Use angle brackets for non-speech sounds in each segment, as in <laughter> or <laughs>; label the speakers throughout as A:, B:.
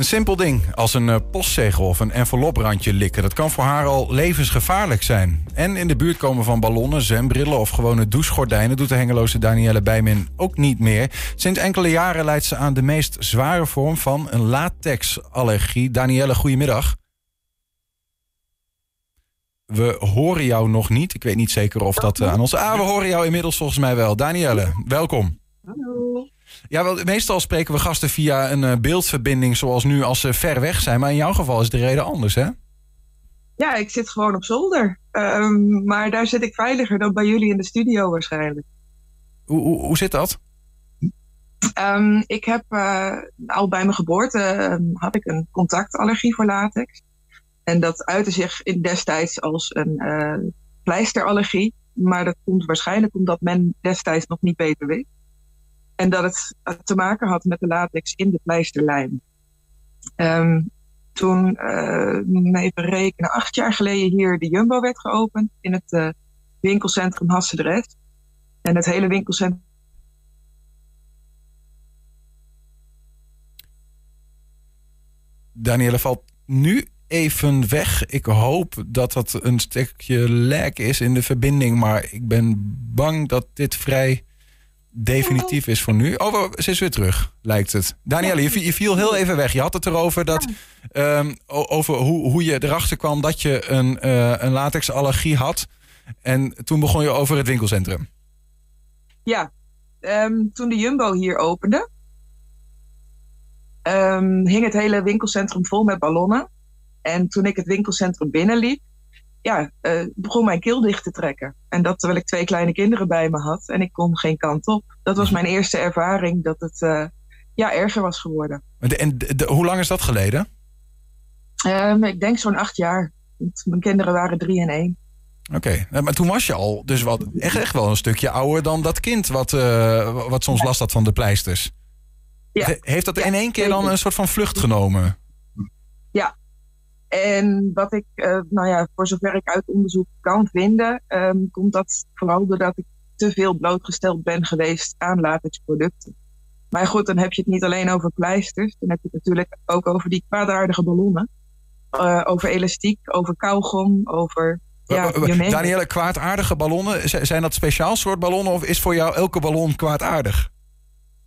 A: Een simpel ding als een eh, postzegel of een enveloprandje likken. Dat kan voor haar al levensgevaarlijk zijn. En in de buurt komen van ballonnen, zwembrillen of gewone douchegordijnen... doet de hengeloze Danielle Bijmin ook niet meer. Sinds enkele jaren leidt ze aan de meest zware vorm van een latexallergie. Danielle, goedemiddag. We horen jou nog niet. Ik weet niet zeker of dat uh, aan ons... Ah, we horen jou inmiddels volgens mij wel. Danielle, welkom.
B: Hallo.
A: Ja, wel, meestal spreken we gasten via een uh, beeldverbinding zoals nu als ze ver weg zijn. Maar in jouw geval is de reden anders, hè?
B: Ja, ik zit gewoon op zolder. Um, maar daar zit ik veiliger dan bij jullie in de studio waarschijnlijk.
A: Hoe, hoe, hoe zit dat?
B: Um, ik heb uh, al bij mijn geboorte um, had ik een contactallergie voor latex. En dat uitte zich in destijds als een uh, pleisterallergie. Maar dat komt waarschijnlijk omdat men destijds nog niet beter wist. En dat het te maken had met de latex in de pleisterlijm. Um, toen, uh, even rekenen, acht jaar geleden hier de Jumbo werd geopend in het uh, winkelcentrum Hassendrecht. En het hele winkelcentrum.
A: Danielle valt nu even weg. Ik hoop dat dat een stukje lek is in de verbinding. Maar ik ben bang dat dit vrij definitief is voor nu. Oh, ze is weer terug, lijkt het. Danielle, je, je viel heel even weg. Je had het erover dat, um, over hoe, hoe je erachter kwam dat je een, uh, een latexallergie had. En toen begon je over het winkelcentrum.
B: Ja, um, toen de Jumbo hier opende, um, hing het hele winkelcentrum vol met ballonnen. En toen ik het winkelcentrum binnenliep, ja, uh, begon mijn keel dicht te trekken. En dat terwijl ik twee kleine kinderen bij me had en ik kon geen kant op. Dat was mijn eerste ervaring dat het uh, ja, erger was geworden.
A: En, en de, de, hoe lang is dat geleden?
B: Um, ik denk zo'n acht jaar. Mijn kinderen waren drie en één.
A: Oké, okay. maar toen was je al dus wat, echt, echt wel een stukje ouder dan dat kind wat, uh, wat soms last had van de pleisters.
B: Ja.
A: Heeft dat in één keer dan een soort van vlucht genomen?
B: Ja, en wat ik, uh, nou ja, voor zover ik uit onderzoek kan vinden, um, komt dat vooral doordat ik te veel blootgesteld ben geweest aan latexproducten. Maar goed, dan heb je het niet alleen over pleisters, dan heb je het natuurlijk ook over die kwaadaardige ballonnen. Uh, over elastiek, over kauwgom, over. Ja,
A: Danielle, kwaadaardige ballonnen, zijn dat speciaal soort ballonnen of is voor jou elke ballon kwaadaardig?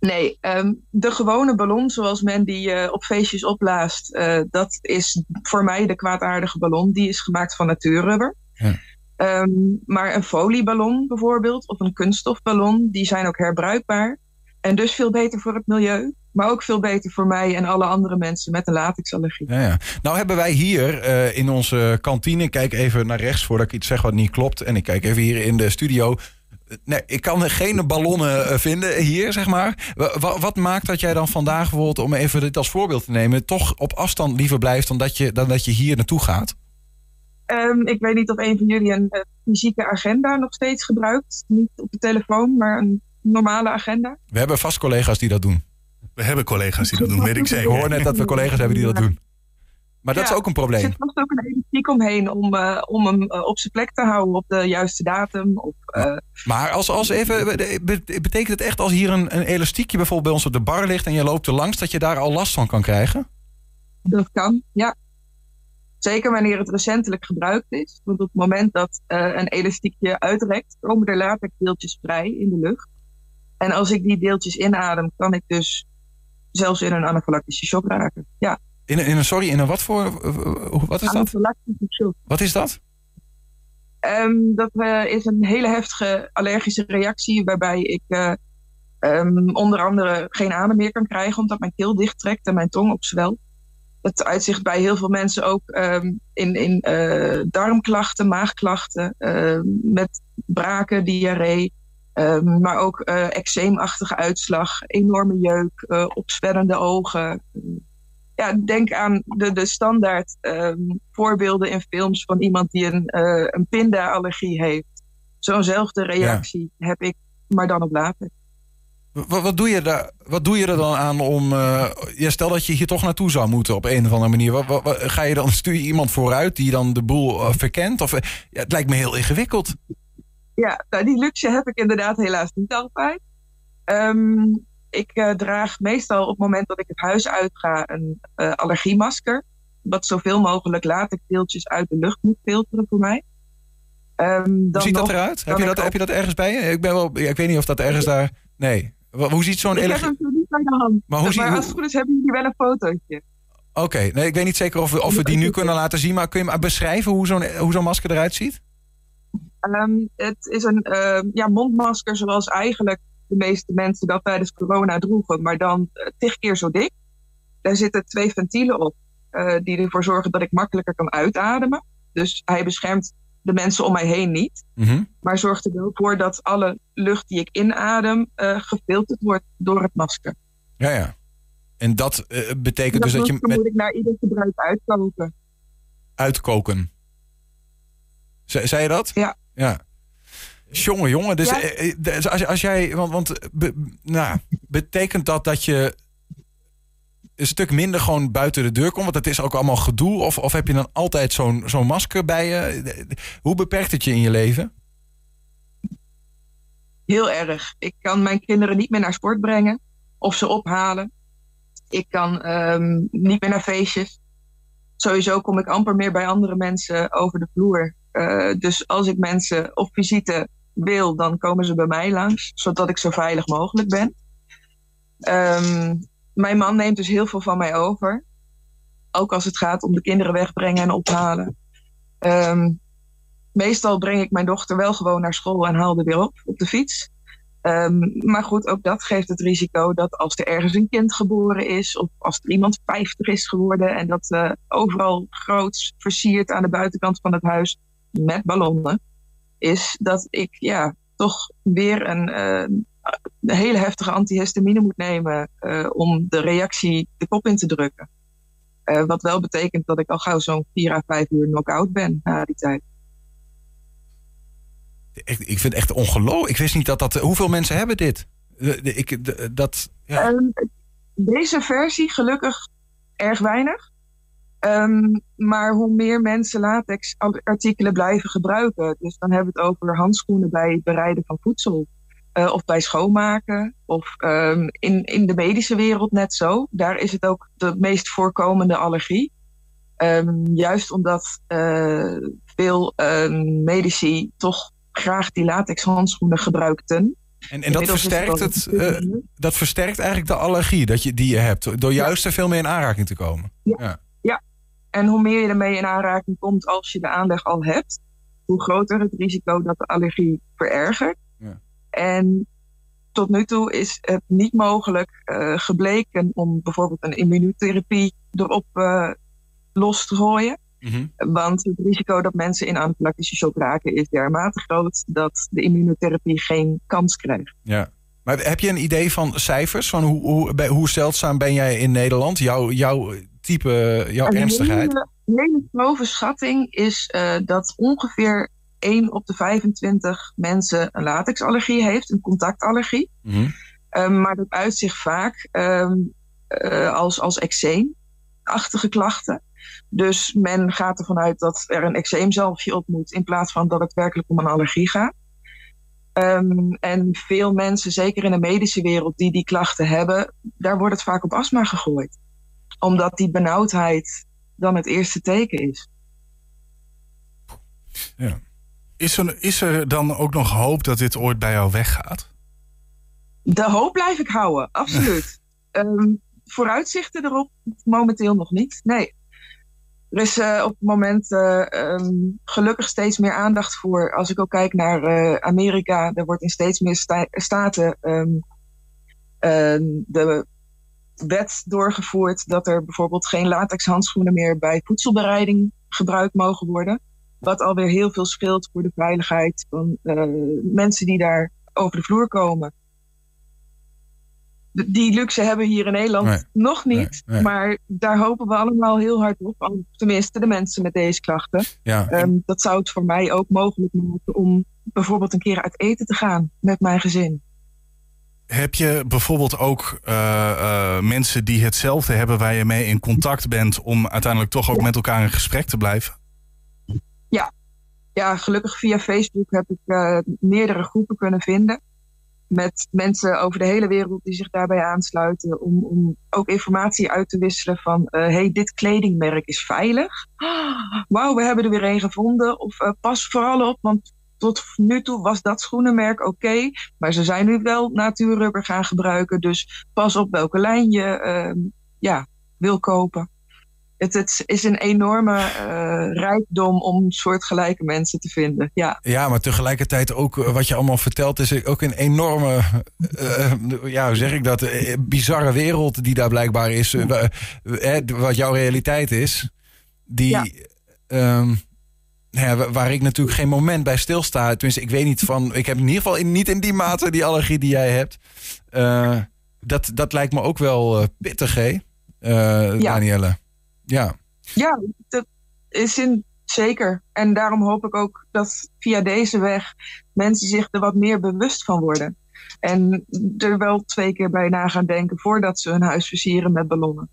B: Nee, um, de gewone ballon zoals men die uh, op feestjes opblaast, uh, dat is voor mij de kwaadaardige ballon. Die is gemaakt van natuurrubber. Ja. Um, maar een folieballon bijvoorbeeld, of een kunststofballon, die zijn ook herbruikbaar. En dus veel beter voor het milieu. Maar ook veel beter voor mij en alle andere mensen met een latexallergie.
A: Ja, ja. Nou hebben wij hier uh, in onze kantine, kijk even naar rechts voordat ik iets zeg wat niet klopt. En ik kijk even hier in de studio. Nee, ik kan geen ballonnen vinden hier, zeg maar. Wat, wat, maakt dat jij dan vandaag bijvoorbeeld, om even dit als voorbeeld te nemen, toch op afstand liever blijft dan dat je, dan dat je hier naartoe gaat?
B: Um, ik weet niet of een van jullie een uh, fysieke agenda nog steeds gebruikt. Niet op de telefoon, maar een normale agenda.
A: We hebben vast collega's die dat doen.
C: We hebben collega's die dat doen, weet ik zeker.
A: Ik hoor net dat we collega's hebben die dat doen. Maar dat
B: ja,
A: is ook een probleem.
B: Er zit vast ook een elastiek omheen om, uh, om hem uh, op zijn plek te houden op de juiste datum. Of, uh...
A: Maar als, als even, betekent het echt als hier een, een elastiekje bijvoorbeeld bij ons op de bar ligt en je loopt er langs, dat je daar al last van kan krijgen?
B: Dat kan, ja. Zeker wanneer het recentelijk gebruikt is. Want op het moment dat een elastiekje uitrekt, komen er later deeltjes vrij in de lucht. En als ik die deeltjes inadem, kan ik dus zelfs in een anafylactische shock raken. Ja.
A: In een, in een, sorry, in een wat voor. Wat is dat? Wat is dat?
B: Um, dat uh, is een hele heftige allergische reactie waarbij ik uh, um, onder andere geen adem meer kan krijgen omdat mijn keel dicht trekt en mijn tong opzwelt. Het uitzicht bij heel veel mensen ook um, in, in uh, darmklachten, maagklachten, met braken, diarree, maar ook eczeemachtige uitslag, enorme jeuk, opzwellende ogen. Ja, denk aan de, de standaard um, voorbeelden in films van iemand die een, uh, een pinda-allergie heeft. Zo'nzelfde reactie ja. heb ik, maar dan op later.
A: Wat, wat, doe je daar, wat doe je er dan aan om. ja, stel dat je hier toch naartoe zou moeten op een of andere manier. Wat, wat, ga je dan, stuur je iemand vooruit die dan de boel verkent? Of, ja, het lijkt me heel ingewikkeld.
B: Ja, nou, die luxe heb ik inderdaad helaas niet altijd. Um, ik eh, draag meestal op het moment dat ik het huis uitga een uh, allergiemasker. Wat zoveel mogelijk latexdeeltjes uit de lucht moet filteren voor mij.
A: Um, Hoe ziet dat eruit? Heb je dat, heb je dat ergens bij je? Ik, ben wel, ik weet niet of dat ergens daar... Nee. Hoe ziet zo'n...
B: Ik heb hem niet bij de hand. Maar, hoe maar als het goed is hebben jullie wel een fotootje.
A: Oké, nee, ik weet niet zeker of we, of we die nu kunnen laten zien. Maar kun je maar beschrijven hoe zo'n hoe zo'n masker eruit ziet?
B: Um, het is een uh, ja, mondmasker zoals eigenlijk de meeste mensen dat tijdens corona droegen. Maar dan uh, tig keer zo dik. Daar zitten twee ventielen op. Uh, die ervoor zorgen dat ik makkelijker kan uitademen. Dus hij beschermt de mensen om mij heen niet. Mm -hmm. Maar zorgt er wel voor dat alle lucht die ik inadem uh, gefilterd wordt door het masker.
A: Ja, ja. En dat uh, betekent dat dus dat je...
B: Dat moet ik naar ieder gebruik uitkoken.
A: Uitkoken? Ze, zei je dat?
B: Ja.
A: Ja. Jongen, jongen. Dus, ja. dus als, als jij... Want, want be, nou, betekent dat dat je een stuk minder gewoon buiten de deur komt? Want het is ook allemaal gedoe. Of, of heb je dan altijd zo'n zo'n masker bij je? Hoe beperkt het je in je leven?
B: Heel erg. Ik kan mijn kinderen niet meer naar sport brengen. Of ze ophalen. Ik kan um, niet meer naar feestjes. Sowieso kom ik amper meer bij andere mensen over de vloer. Uh, dus als ik mensen op visite wil, dan komen ze bij mij langs. Zodat ik zo veilig mogelijk ben. Um, mijn man neemt dus heel veel van mij over. Ook als het gaat om de kinderen wegbrengen en ophalen. Um, meestal breng ik mijn dochter wel gewoon naar school en haal er weer op op de fiets. Um, maar goed, ook dat geeft het risico dat als er ergens een kind geboren is, of als er iemand 50 is geworden en dat uh, overal groots versierd aan de buitenkant van het huis met ballonnen, is dat ik ja, toch weer een, een hele heftige antihistamine moet nemen uh, om de reactie de kop in te drukken. Uh, wat wel betekent dat ik al gauw zo'n 4 à 5 uur knock-out ben na die tijd.
A: Ik, ik vind het echt ongelooflijk. Ik wist niet dat dat. Hoeveel mensen hebben dit? Ik, dat, ja.
B: um, deze versie gelukkig erg weinig. Um, maar hoe meer mensen latex artikelen blijven gebruiken. Dus dan hebben we het over handschoenen bij het bereiden van voedsel. Uh, of bij schoonmaken. Of um, in, in de medische wereld net zo. Daar is het ook de meest voorkomende allergie. Um, juist omdat uh, veel uh, medici toch graag die latex handschoenen gebruikten.
A: En, en dat, versterkt het, uh, dat versterkt eigenlijk de allergie dat je, die je hebt. Door juist ja. er veel meer in aanraking te komen.
B: Ja. ja. ja. En hoe meer je ermee in aanraking komt als je de aanleg al hebt, hoe groter het risico dat de allergie verergert. En tot nu toe is het niet mogelijk uh, gebleken om bijvoorbeeld een immunotherapie erop uh, los te gooien. Mm -hmm. Want het risico dat mensen in anafylactische shock raken is dermate groot dat de immunotherapie geen kans krijgt.
A: Ja. Maar heb je een idee van cijfers? Van hoe, hoe, hoe zeldzaam ben jij in Nederland? Jouw, jouw type, jouw een ernstigheid?
B: Een hele grove schatting is uh, dat ongeveer 1 op de 25 mensen een latexallergie heeft, een contactallergie. Mm -hmm. um, maar dat uit zich vaak um, uh, als, als eczeemachtige klachten. Dus men gaat ervan uit dat er een eczeemzalfje op moet, in plaats van dat het werkelijk om een allergie gaat. Um, en veel mensen, zeker in de medische wereld, die die klachten hebben, daar wordt het vaak op astma gegooid. Omdat die benauwdheid dan het eerste teken is.
C: Ja. Is er, is er dan ook nog hoop dat dit ooit bij jou weggaat?
B: De hoop blijf ik houden, absoluut. um, <laughs> vooruitzichten erop momenteel nog niet. Nee. Er is uh, op het moment uh, um, gelukkig steeds meer aandacht voor. Als ik ook kijk naar uh, Amerika, er wordt in steeds meer sta staten um, de wet doorgevoerd dat er bijvoorbeeld geen latex handschoenen meer bij voedselbereiding gebruikt mogen worden. Wat alweer heel veel scheelt voor de veiligheid van uh, mensen die daar over de vloer komen. Die luxe hebben we hier in Nederland nee, nog niet. Nee, nee. Maar daar hopen we allemaal heel hard op. Tenminste, de mensen met deze klachten.
A: Ja.
B: Um, dat zou het voor mij ook mogelijk maken om bijvoorbeeld een keer uit eten te gaan met mijn gezin.
C: Heb je bijvoorbeeld ook uh, uh, mensen die hetzelfde hebben waar je mee in contact bent om uiteindelijk toch ook met elkaar in gesprek te blijven?
B: Ja. ja, gelukkig via Facebook heb ik uh, meerdere groepen kunnen vinden. met mensen over de hele wereld die zich daarbij aansluiten. Om, om ook informatie uit te wisselen van hé, hey, dit kledingmerk is veilig. <gasps> Wauw, we hebben er weer een gevonden. Of pas vooral op, want tot nu toe was dat schoenenmerk oké. maar ze zijn nu wel natuurrubber gaan gebruiken. Dus pas op welke lijn je uh, ja, wil kopen het, het, is een enorme uh, rijkdom om soortgelijke mensen te vinden. Ja.
A: ja, maar tegelijkertijd ook eh, wat je allemaal vertelt, is ook een enorme, uh, ja, hoe zeg ik dat, bizarre wereld die daar blijkbaar is. wat jouw realiteit is. Die, ja. Um, ja, waar ik natuurlijk geen moment bij stilsta. Tenminste, ik weet niet van. Ik heb in ieder geval niet in die mate die allergie die jij hebt. dat, dat lijkt me ook wel pittig, hè, ja. Danielle? Ja.
B: Ja, dat is in, zeker. En daarom hoop ik ook dat via deze weg mensen zich er wat meer bewust van worden. En er wel twee keer bij na gaan denken voordat ze hun huis versieren met ballonnen.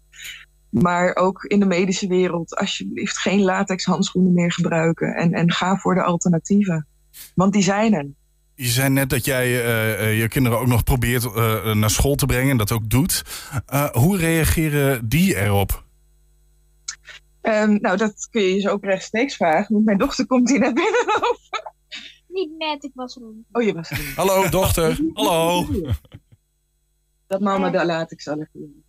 B: Maar ook in de medische wereld, alsjeblieft geen latex handschoenen meer gebruiken. En, en ga voor de alternatieven. Want die zijn er.
C: Je zei net dat jij uh, je kinderen ook nog probeert uh, naar school te brengen en dat ook doet. hoe reageren die erop?
B: Um, nou, dat kun je je ook rechtstreeks vragen. Want mijn dochter komt hier net binnenlopen.
D: Niet net, ik was er
B: Oh, je was er
A: Hallo, dochter. <laughs> Hallo.
B: Dat mama, daar laat ik zal even.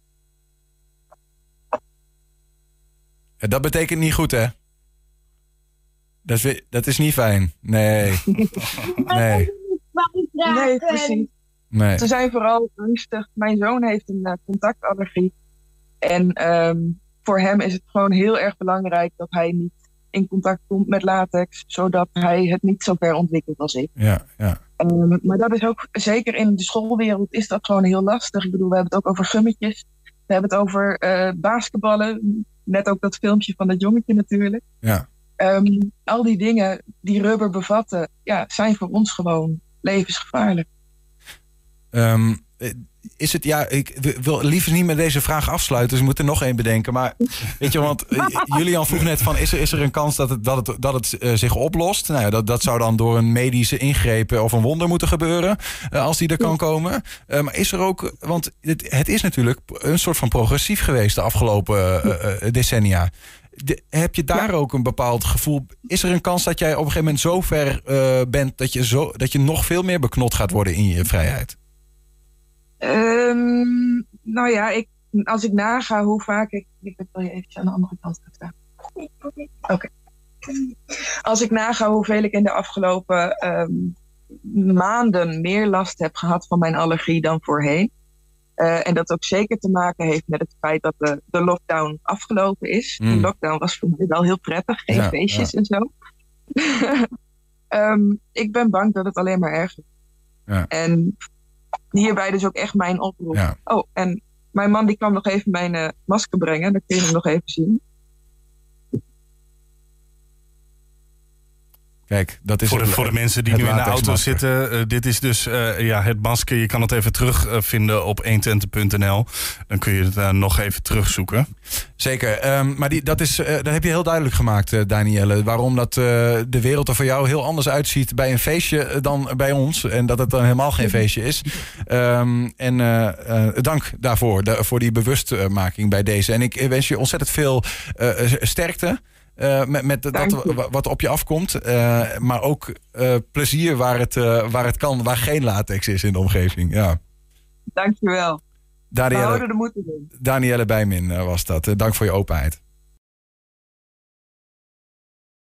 A: Dat betekent niet goed, hè? Dat is, dat is niet fijn. Nee. <laughs> nee.
B: Nee, precies. Nee. Ze zijn vooral rustig. Mijn zoon heeft een uh, contactallergie. En um, voor hem is het gewoon heel erg belangrijk dat hij niet in contact komt met latex, zodat hij het niet zo ver ontwikkelt als ik.
A: Ja, ja.
B: Um, maar dat is ook, zeker in de schoolwereld, is dat gewoon heel lastig. Ik bedoel, we hebben het ook over gummetjes. We hebben het over uh, basketballen. Net ook dat filmpje van dat jongetje natuurlijk.
A: Ja.
B: Um, al die dingen die rubber bevatten, ja, zijn voor ons gewoon levensgevaarlijk.
A: Um, is het, ja, ik wil liever niet met deze vraag afsluiten, dus we moeten nog één bedenken. Maar <laughs> weet je, want eh, Julian vroeg net van, is er, is er een kans dat het, dat het, dat het uh, zich oplost? Nou ja, dat, dat zou dan door een medische ingreep of een wonder moeten gebeuren, uh, als die er kan komen. maar is er ook, want het, het, is natuurlijk een soort van progressief geweest de afgelopen decennia. De, heb je daar ook een bepaald gevoel? Is er een kans dat jij op een gegeven moment zo ver bent dat je, zo, dat je nog veel meer beknot gaat worden in je vrijheid?
B: Um, nou ja, ik, als ik naga hoe vaak ik. Ik wil je even aan de andere kant gaan Oké. Als ik naga hoeveel ik in de afgelopen um, maanden meer last heb gehad van mijn allergie dan voorheen. Uh, en dat ook zeker te maken heeft met het feit dat de, de lockdown afgelopen is. Mm. De lockdown was voor mij wel heel prettig, geen ja, feestjes ja. en zo. um, <laughs> ik ben bang dat het alleen maar erger
A: ja.
B: En hierbij dus ook echt mijn oproep.
A: Ja.
B: Oh, en mijn man die kwam nog even mijn uh, masker brengen. Dan kun je hem nog even zien.
A: Kijk, dat is
C: voor de, voor de mensen die nu in de auto zitten. Uh, dit is dus uh, ja, het masker. Je kan het even terugvinden op 120.nl. Dan kun je het uh, nog even terugzoeken.
A: Zeker. Um, maar die, dat, is, dat heb je heel duidelijk gemaakt, Danielle. Waarom dat de wereld er voor jou heel anders uitziet bij een feestje dan bij ons. En dat het dan helemaal geen feestje is. Um, en dank daarvoor, de, voor die bewustmaking bij deze. En ik wens je ontzettend veel sterkte. Uh, met met dat wat op je afkomt. Uh, maar ook uh, plezier waar het, waar het kan, waar geen latex is in de omgeving. Ja.
B: Dankjewel.
A: Danielle, de Danielle Bijmin was dat. dank voor je openheid.